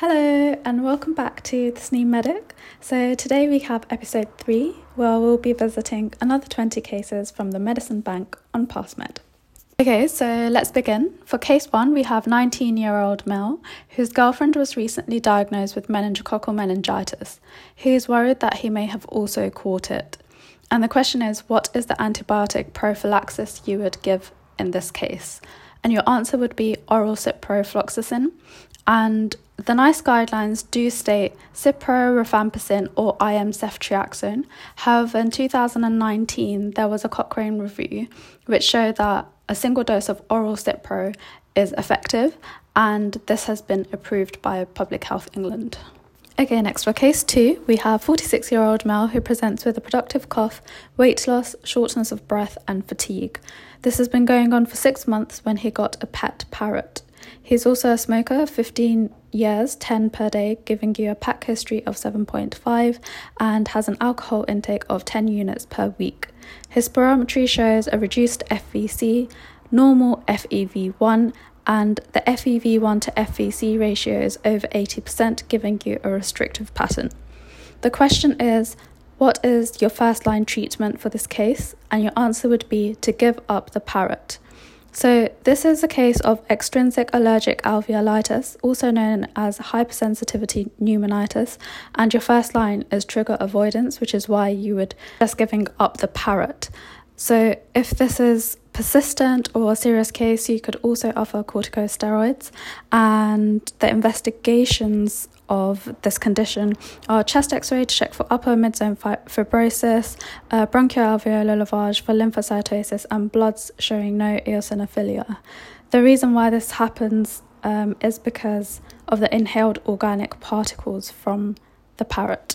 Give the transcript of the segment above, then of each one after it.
Hello, and welcome back to the SNEAM Medic. So, today we have episode 3, where we'll be visiting another 20 cases from the Medicine Bank on PassMed. Okay, so let's begin. For case 1, we have 19 year old Mel, whose girlfriend was recently diagnosed with meningococcal meningitis. He is worried that he may have also caught it. And the question is what is the antibiotic prophylaxis you would give in this case? And your answer would be oral ciprofloxacin. And the NICE guidelines do state Cipro, rifampicin, or IM ceftriaxone. However, in 2019, there was a Cochrane review which showed that a single dose of oral Cipro is effective, and this has been approved by Public Health England. Okay, next for case two, we have 46 year old male who presents with a productive cough, weight loss, shortness of breath, and fatigue. This has been going on for six months when he got a pet parrot. He's also a smoker, 15 years, 10 per day, giving you a pack history of 7.5, and has an alcohol intake of 10 units per week. His spirometry shows a reduced FVC, normal FEV1, and the FEV1 to FVC ratio is over 80%, giving you a restrictive pattern. The question is, what is your first line treatment for this case? And your answer would be to give up the parrot. So, this is a case of extrinsic allergic alveolitis, also known as hypersensitivity pneumonitis, and your first line is trigger avoidance, which is why you would just giving up the parrot. So, if this is persistent or serious case, you could also offer corticosteroids. And the investigations of this condition are chest x ray to check for upper midzone fibrosis, uh, bronchoalveolar lavage for lymphocytosis, and bloods showing no eosinophilia. The reason why this happens um, is because of the inhaled organic particles from the parrot.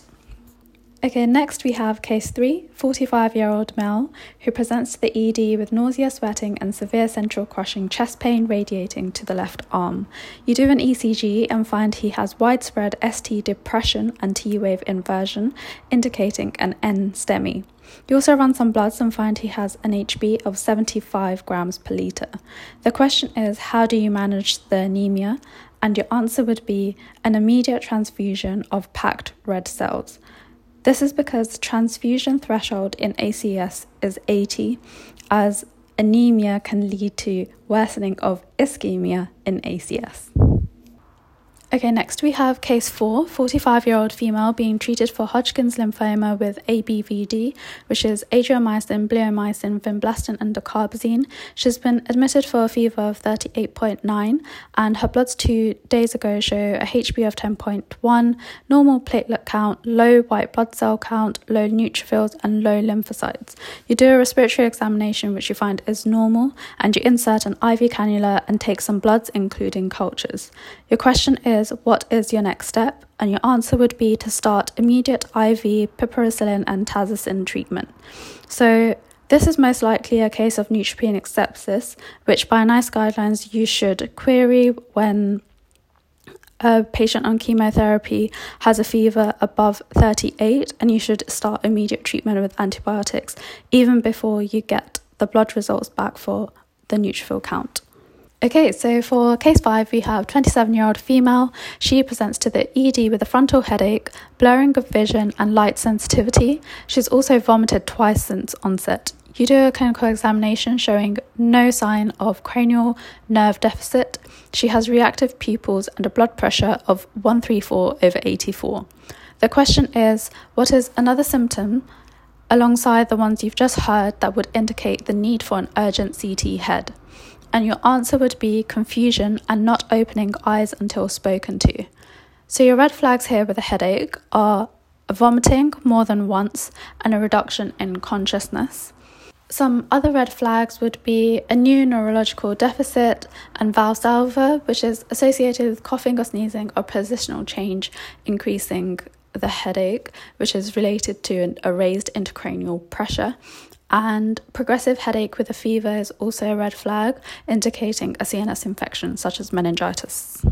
Okay, next we have case 3, 45 year old male who presents to the ED with nausea, sweating, and severe central crushing chest pain radiating to the left arm. You do an ECG and find he has widespread ST depression and T wave inversion, indicating an N STEMI. You also run some bloods and find he has an HB of 75 grams per litre. The question is how do you manage the anemia? And your answer would be an immediate transfusion of packed red cells. This is because transfusion threshold in ACS is 80, as anemia can lead to worsening of ischemia in ACS. Okay, next we have case 4 45 year old female being treated for Hodgkin's lymphoma with ABVD, which is adriamycin, bleomycin, vinblastine, and dacarbazine. She's been admitted for a fever of 38.9, and her bloods two days ago show a HB of 10.1, normal platelet count, low white blood cell count, low neutrophils, and low lymphocytes. You do a respiratory examination, which you find is normal, and you insert an IV cannula and take some bloods, including cultures. Your question is is what is your next step? And your answer would be to start immediate IV piperacillin and tazocin treatment. So this is most likely a case of neutropenic sepsis, which by NICE guidelines you should query when a patient on chemotherapy has a fever above 38 and you should start immediate treatment with antibiotics even before you get the blood results back for the neutrophil count. Okay, so for case five, we have 27 year old female. She presents to the ED with a frontal headache, blurring of vision, and light sensitivity. She's also vomited twice since onset. You do a clinical examination showing no sign of cranial nerve deficit. She has reactive pupils and a blood pressure of 134 over 84. The question is what is another symptom alongside the ones you've just heard that would indicate the need for an urgent CT head? And your answer would be confusion and not opening eyes until spoken to. So, your red flags here with a headache are vomiting more than once and a reduction in consciousness. Some other red flags would be a new neurological deficit and valsalva, which is associated with coughing or sneezing or positional change, increasing the headache, which is related to a raised intracranial pressure, and progressive headache with a fever is also a red flag, indicating a CNS infection such as meningitis.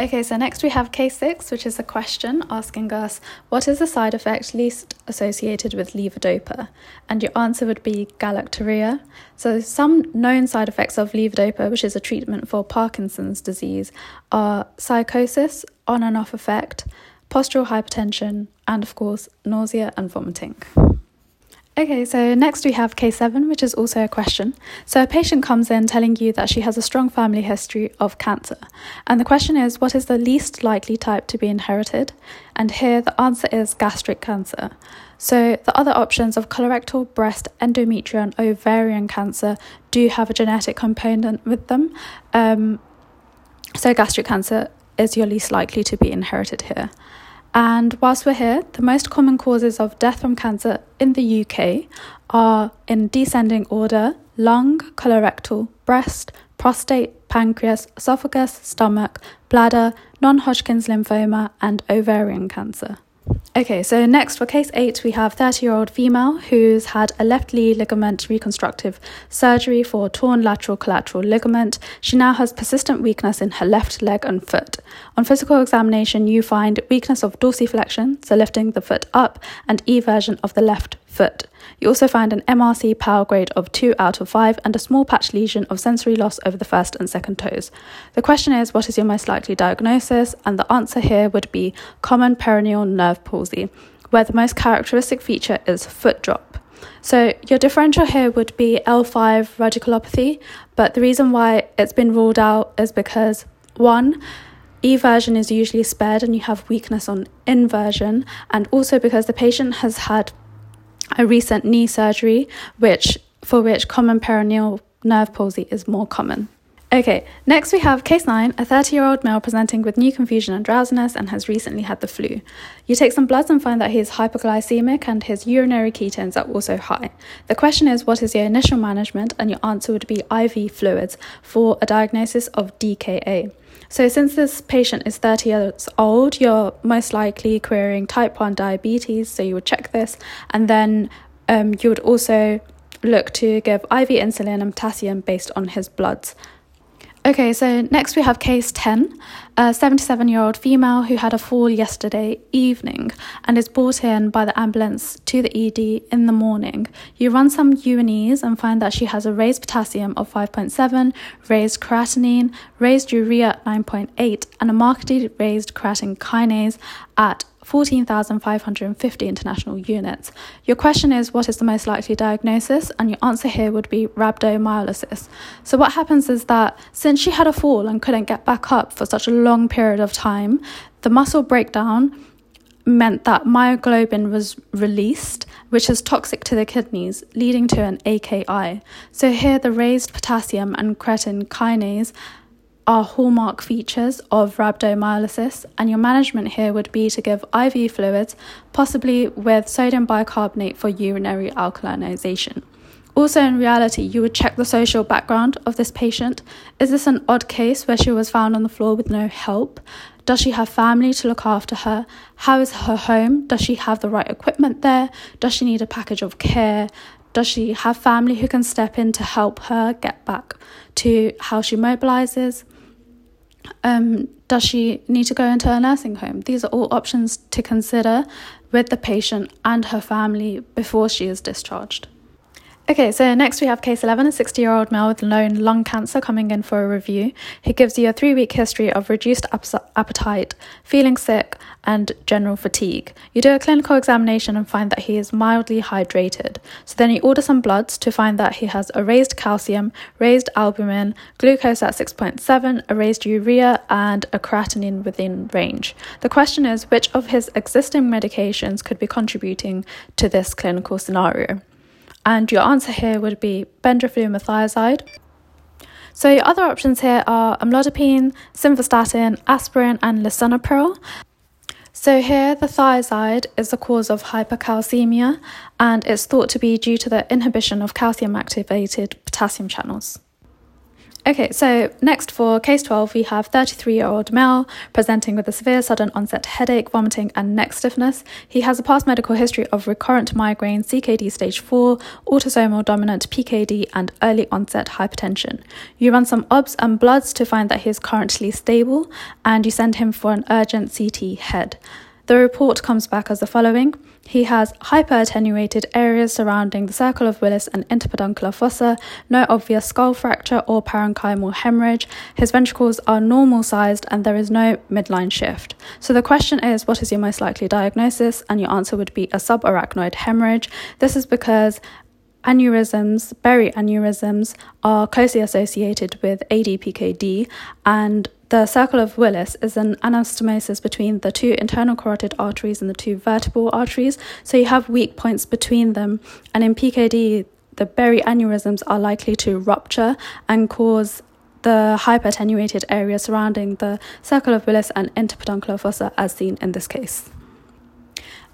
Okay, so next we have case six, which is a question asking us what is the side effect least associated with levodopa? And your answer would be galactorrhea. So, some known side effects of levodopa, which is a treatment for Parkinson's disease, are psychosis, on and off effect, postural hypertension, and of course, nausea and vomiting. Okay, so next we have case seven, which is also a question. So a patient comes in telling you that she has a strong family history of cancer. And the question is, what is the least likely type to be inherited? And here the answer is gastric cancer. So the other options of colorectal, breast, endometrial, and ovarian cancer do have a genetic component with them. Um, so gastric cancer is your least likely to be inherited here. And whilst we're here, the most common causes of death from cancer in the UK are in descending order lung, colorectal, breast, prostate, pancreas, esophagus, stomach, bladder, non Hodgkin's lymphoma, and ovarian cancer. Okay, so next for case 8, we have 30 year old female who's had a left knee ligament reconstructive surgery for torn lateral collateral ligament. She now has persistent weakness in her left leg and foot. On physical examination, you find weakness of dorsiflexion, so lifting the foot up, and eversion of the left foot. You also find an MRC power grade of 2 out of 5 and a small patch lesion of sensory loss over the first and second toes. The question is, what is your most likely diagnosis? And the answer here would be common peroneal nerve palsy, where the most characteristic feature is foot drop. So your differential here would be L5 radiculopathy, but the reason why it's been ruled out is because one, eversion is usually spared and you have weakness on inversion, and also because the patient has had a recent knee surgery, which for which common peroneal nerve palsy is more common. Okay, next we have case 9, a 30 year old male presenting with new confusion and drowsiness and has recently had the flu. You take some bloods and find that he is hypoglycemic and his urinary ketones are also high. The question is, what is your initial management? And your answer would be IV fluids for a diagnosis of DKA. So, since this patient is 30 years old, you're most likely querying type 1 diabetes, so you would check this, and then um, you would also look to give IV insulin and potassium based on his bloods. Okay, so next we have case 10, a 77 year old female who had a fall yesterday evening and is brought in by the ambulance to the ED in the morning. You run some UNEs and find that she has a raised potassium of 5.7, raised creatinine, raised urea at 9.8, and a markedly raised creatine kinase at 14,550 international units. Your question is what is the most likely diagnosis? And your answer here would be rhabdomyolysis. So, what happens is that since she had a fall and couldn't get back up for such a long period of time, the muscle breakdown meant that myoglobin was released, which is toxic to the kidneys, leading to an AKI. So, here the raised potassium and creatine kinase are hallmark features of rhabdomyolysis, and your management here would be to give IV fluids, possibly with sodium bicarbonate for urinary alkalization. Also, in reality, you would check the social background of this patient. Is this an odd case where she was found on the floor with no help? Does she have family to look after her? How is her home? Does she have the right equipment there? Does she need a package of care? Does she have family who can step in to help her get back to how she mobilizes? Um, does she need to go into a nursing home? These are all options to consider with the patient and her family before she is discharged. Okay, so next we have case 11, a 60 year old male with known lung cancer coming in for a review. He gives you a three week history of reduced appetite, feeling sick, and general fatigue. You do a clinical examination and find that he is mildly hydrated. So then you order some bloods to find that he has a raised calcium, raised albumin, glucose at 6.7, a raised urea, and a creatinine within range. The question is which of his existing medications could be contributing to this clinical scenario? And your answer here would be bendroflumethiazide. So your other options here are amlodipine, simvastatin, aspirin, and lisinopril. So here, the thiazide is the cause of hypercalcemia, and it's thought to be due to the inhibition of calcium-activated potassium channels. Okay, so next for case 12, we have 33 year old male presenting with a severe sudden onset headache, vomiting, and neck stiffness. He has a past medical history of recurrent migraine, CKD stage 4, autosomal dominant PKD, and early onset hypertension. You run some OBS and bloods to find that he is currently stable, and you send him for an urgent CT head. The report comes back as the following. He has hyperattenuated areas surrounding the circle of Willis and interpeduncular fossa, no obvious skull fracture or parenchymal hemorrhage. His ventricles are normal sized and there is no midline shift. So the question is what is your most likely diagnosis? And your answer would be a subarachnoid hemorrhage. This is because aneurysms, berry aneurysms, are closely associated with ADPKD and the circle of Willis is an anastomosis between the two internal carotid arteries and the two vertebral arteries, so you have weak points between them. And in PKD, the berry aneurysms are likely to rupture and cause the hyperattenuated area surrounding the circle of Willis and interpeduncular fossa, as seen in this case.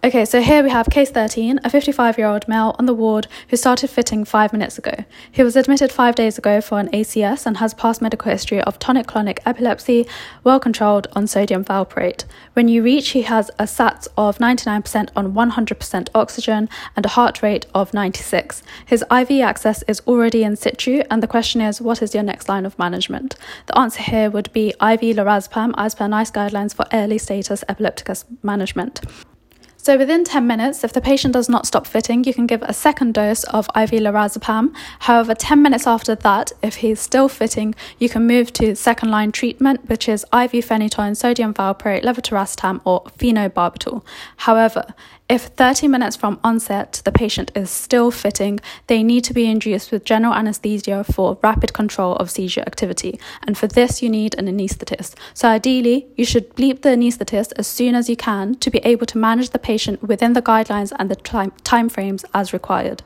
Okay, so here we have case 13, a 55 year old male on the ward who started fitting five minutes ago. He was admitted five days ago for an ACS and has past medical history of tonic clonic epilepsy, well controlled on sodium valproate. When you reach, he has a SATs of 99% on 100% oxygen and a heart rate of 96. His IV access is already in situ, and the question is, what is your next line of management? The answer here would be IV lorazepam as per NICE guidelines for early status epilepticus management. So within 10 minutes, if the patient does not stop fitting, you can give a second dose of IV lorazepam. However, 10 minutes after that, if he's still fitting, you can move to second line treatment, which is IV phenytoin, sodium valproate, levetiracetam, or phenobarbital. However, if 30 minutes from onset the patient is still fitting, they need to be induced with general anesthesia for rapid control of seizure activity. And for this, you need an anaesthetist. So, ideally, you should bleep the anaesthetist as soon as you can to be able to manage the patient within the guidelines and the time frames as required.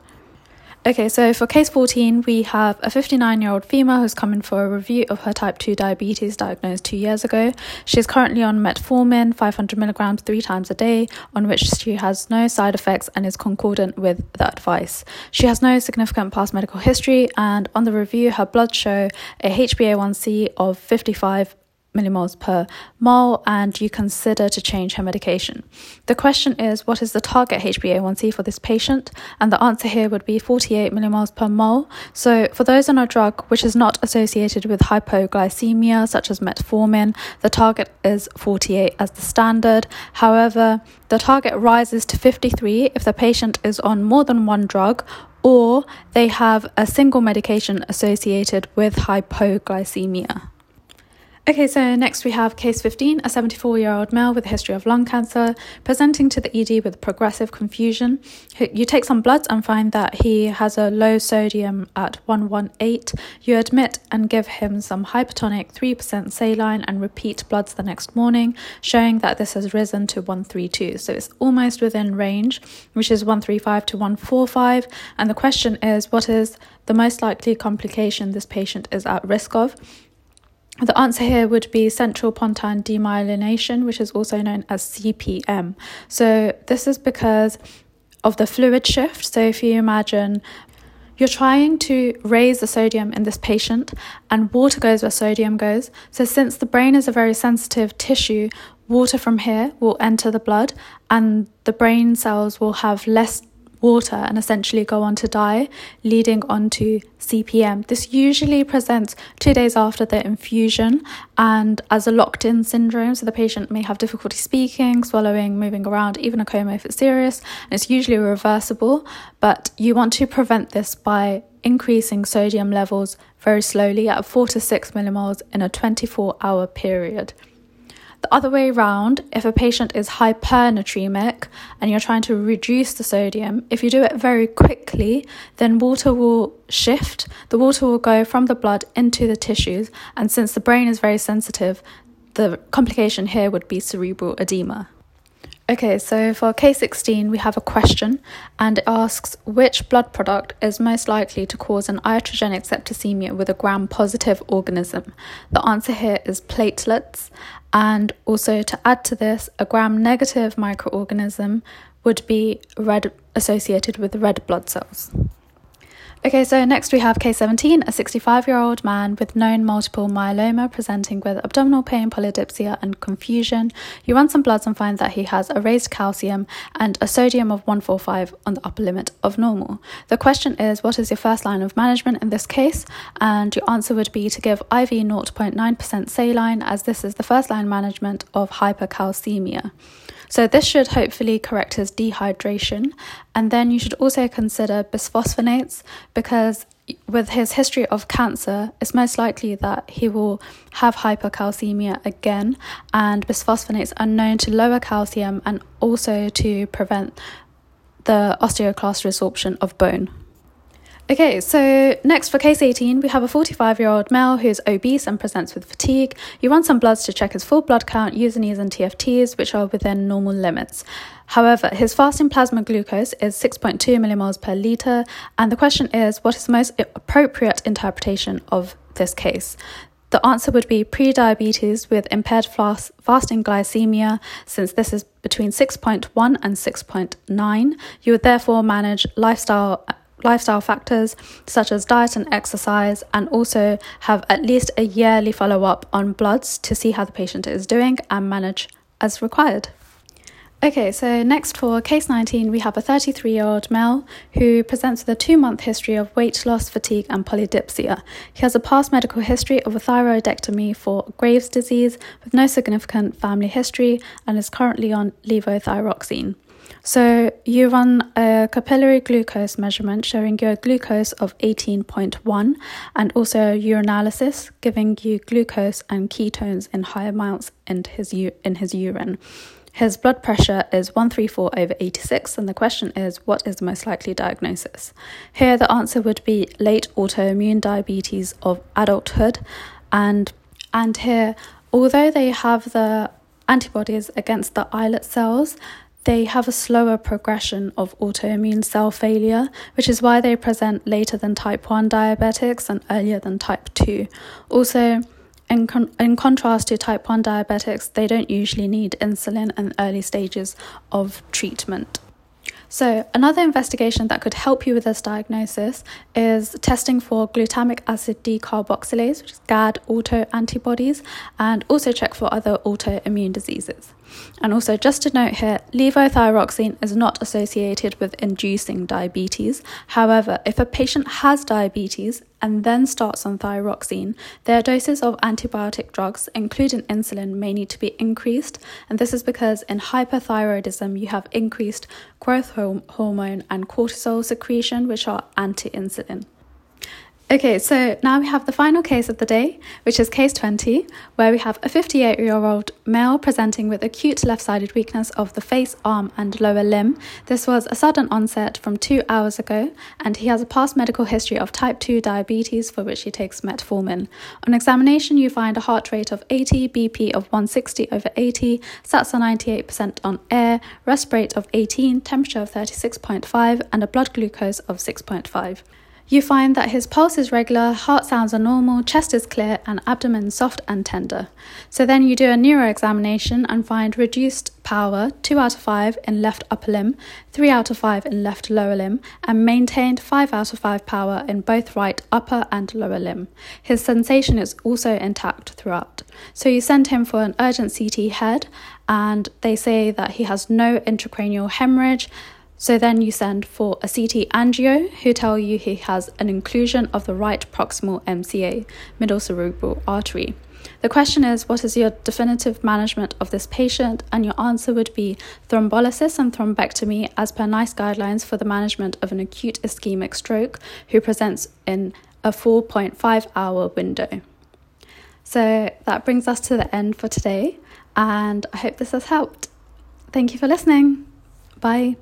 Okay, so for case 14, we have a 59 year old female who's coming for a review of her type 2 diabetes diagnosed two years ago. She's currently on metformin, 500 milligrams three times a day, on which she has no side effects and is concordant with the advice. She has no significant past medical history, and on the review, her blood show a HbA1c of 55 millimoles per mole and you consider to change her medication. The question is what is the target HbA1c for this patient? And the answer here would be 48 millimoles per mole. So for those on a drug which is not associated with hypoglycemia such as metformin, the target is 48 as the standard. However, the target rises to 53 if the patient is on more than one drug or they have a single medication associated with hypoglycemia. Okay, so next we have case 15, a 74 year old male with a history of lung cancer, presenting to the ED with progressive confusion. You take some bloods and find that he has a low sodium at 118. You admit and give him some hypertonic 3% saline and repeat bloods the next morning, showing that this has risen to 132. So it's almost within range, which is 135 to 145. And the question is, what is the most likely complication this patient is at risk of? The answer here would be central pontine demyelination, which is also known as CPM. So, this is because of the fluid shift. So, if you imagine you're trying to raise the sodium in this patient, and water goes where sodium goes. So, since the brain is a very sensitive tissue, water from here will enter the blood, and the brain cells will have less water and essentially go on to die, leading on to CPM. This usually presents two days after the infusion and as a locked in syndrome. So the patient may have difficulty speaking, swallowing, moving around, even a coma if it's serious. And it's usually reversible, but you want to prevent this by increasing sodium levels very slowly at 4 to 6 millimoles in a 24 hour period. The other way around, if a patient is hypernatremic and you're trying to reduce the sodium, if you do it very quickly, then water will shift. The water will go from the blood into the tissues, and since the brain is very sensitive, the complication here would be cerebral edema. Okay, so for K16, we have a question and it asks which blood product is most likely to cause an iatrogenic septicemia with a gram positive organism. The answer here is platelets, and also to add to this, a gram negative microorganism would be red associated with red blood cells. Okay, so next we have K17, a 65 year old man with known multiple myeloma presenting with abdominal pain, polydipsia, and confusion. You run some bloods and find that he has a raised calcium and a sodium of 145 on the upper limit of normal. The question is, what is your first line of management in this case? And your answer would be to give IV 0.9% saline, as this is the first line management of hypercalcemia. So, this should hopefully correct his dehydration. And then you should also consider bisphosphonates because with his history of cancer, it's most likely that he will have hypercalcemia again. And bisphosphonates are known to lower calcium and also to prevent the osteoclast resorption of bone. Okay, so next for case 18, we have a 45 year old male who's obese and presents with fatigue. You run some bloods to check his full blood count, U&Es and TFTs, which are within normal limits. However, his fasting plasma glucose is 6.2 millimoles per litre, and the question is what is the most appropriate interpretation of this case? The answer would be pre-diabetes with impaired fasting glycemia, since this is between 6.1 and 6.9. You would therefore manage lifestyle lifestyle factors such as diet and exercise, and also have at least a yearly follow up on bloods to see how the patient is doing and manage as required. Okay, so next for case 19, we have a 33 year old male who presents with a two month history of weight loss, fatigue, and polydipsia. He has a past medical history of a thyroidectomy for Graves' disease with no significant family history and is currently on levothyroxine. So you run a capillary glucose measurement showing your glucose of 18.1 and also urinalysis giving you glucose and ketones in high amounts in his, u- in his urine. His blood pressure is 134 over 86, and the question is what is the most likely diagnosis? Here, the answer would be late autoimmune diabetes of adulthood, and and here, although they have the antibodies against the islet cells, they have a slower progression of autoimmune cell failure, which is why they present later than type 1 diabetics and earlier than type 2. Also, in, con- in contrast to type 1 diabetics, they don't usually need insulin in early stages of treatment. So, another investigation that could help you with this diagnosis is testing for glutamic acid decarboxylase, which is GAD autoantibodies, and also check for other autoimmune diseases. And also, just to note here, levothyroxine is not associated with inducing diabetes. However, if a patient has diabetes and then starts on thyroxine, their doses of antibiotic drugs, including insulin, may need to be increased. And this is because in hyperthyroidism, you have increased growth hormone and cortisol secretion, which are anti insulin. Okay, so now we have the final case of the day, which is case 20, where we have a 58 year old male presenting with acute left sided weakness of the face, arm, and lower limb. This was a sudden onset from two hours ago, and he has a past medical history of type 2 diabetes for which he takes metformin. On examination, you find a heart rate of 80, BP of 160 over 80, SATs are 98% on air, rest rate of 18, temperature of 36.5, and a blood glucose of 6.5. You find that his pulse is regular, heart sounds are normal, chest is clear, and abdomen soft and tender. So then you do a neuro examination and find reduced power 2 out of 5 in left upper limb, 3 out of 5 in left lower limb, and maintained 5 out of 5 power in both right upper and lower limb. His sensation is also intact throughout. So you send him for an urgent CT head, and they say that he has no intracranial hemorrhage so then you send for a CT angio, who tell you he has an inclusion of the right proximal MCA, middle cerebral artery. The question is, what is your definitive management of this patient? And your answer would be thrombolysis and thrombectomy as per NICE guidelines for the management of an acute ischemic stroke who presents in a 4.5 hour window. So that brings us to the end for today, and I hope this has helped. Thank you for listening. Bye.